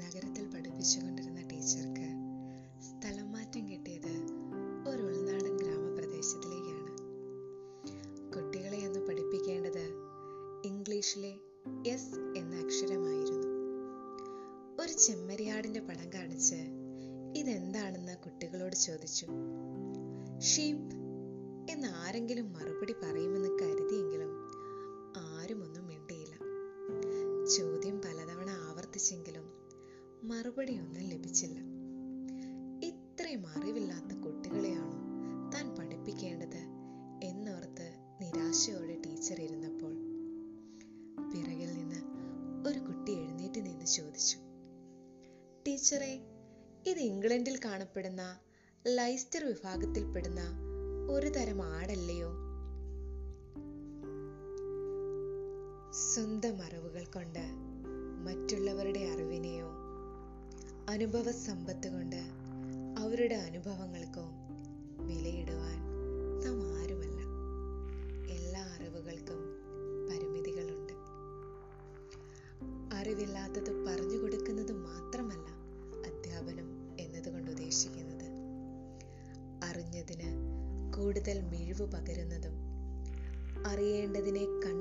നഗരത്തിൽ പഠിപ്പിച്ചുകൊണ്ടിരുന്ന ടീച്ചർക്ക് സ്ഥലം മാറ്റം കിട്ടിയത് ഒരു ഉൾനാടൻ ഗ്രാമപ്രദേശത്തിലേക്കാണ്. കുട്ടികളെ അന്ന് പഠിപ്പിക്കേണ്ടത് ഇംഗ്ലീഷിലെ എസ് എന്ന അക്ഷരമായിരുന്നു. ഒരു ചെമ്മരിയാടിന്റെ പടം കാണിച്ച് ഇതെന്താണെന്ന് കുട്ടികളോട് ചോദിച്ചു. ഷീപ്പ് എന്ന് ആരെങ്കിലും മറുപടി പറയുമെന്ന് മറുപടി ഒന്നും ലഭിച്ചില്ല. ഇത്രയും അറിവില്ലാത്ത കുട്ടികളെയാണോ താൻ പഠിപ്പിക്കേണ്ടത് എന്നോർത്ത് നിരാശയോടെ ടീച്ചർ ഇരുന്നപ്പോൾ പിറകിൽ നിന്ന് ഒരു കുട്ടി എഴുന്നേറ്റ് നിന്ന് ചോദിച്ചു ടീച്ചറെ ഇത് ഇംഗ്ലണ്ടിൽ കാണപ്പെടുന്ന ലൈസ്റ്റർ വിഭാഗത്തിൽപ്പെടുന്ന ഒരു തരം ആടല്ലയോ? സ്വന്തം അറിവുകൾ കൊണ്ട് മറ്റുള്ളവരുടെ അനുഭവ സമ്പത്ത് കൊണ്ട് അവരുടെ അനുഭവങ്ങൾക്കോ വിലയിടുവാൻ നാം ആരുമല്ല. എല്ലാ അറിവുകൾക്കും പരിമിതികളുണ്ട്. അറിവില്ലാത്തത് പറഞ്ഞു കൊടുക്കുന്നത് മാത്രമല്ല അധ്യാപനം എന്നതുകൊണ്ട് ഉദ്ദേശിക്കുന്നത്. അറിഞ്ഞതിന് കൂടുതൽ മിഴിവ് പകരുന്നതും അറിയേണ്ടതിനെ കണ്ടെത്തുന്നതും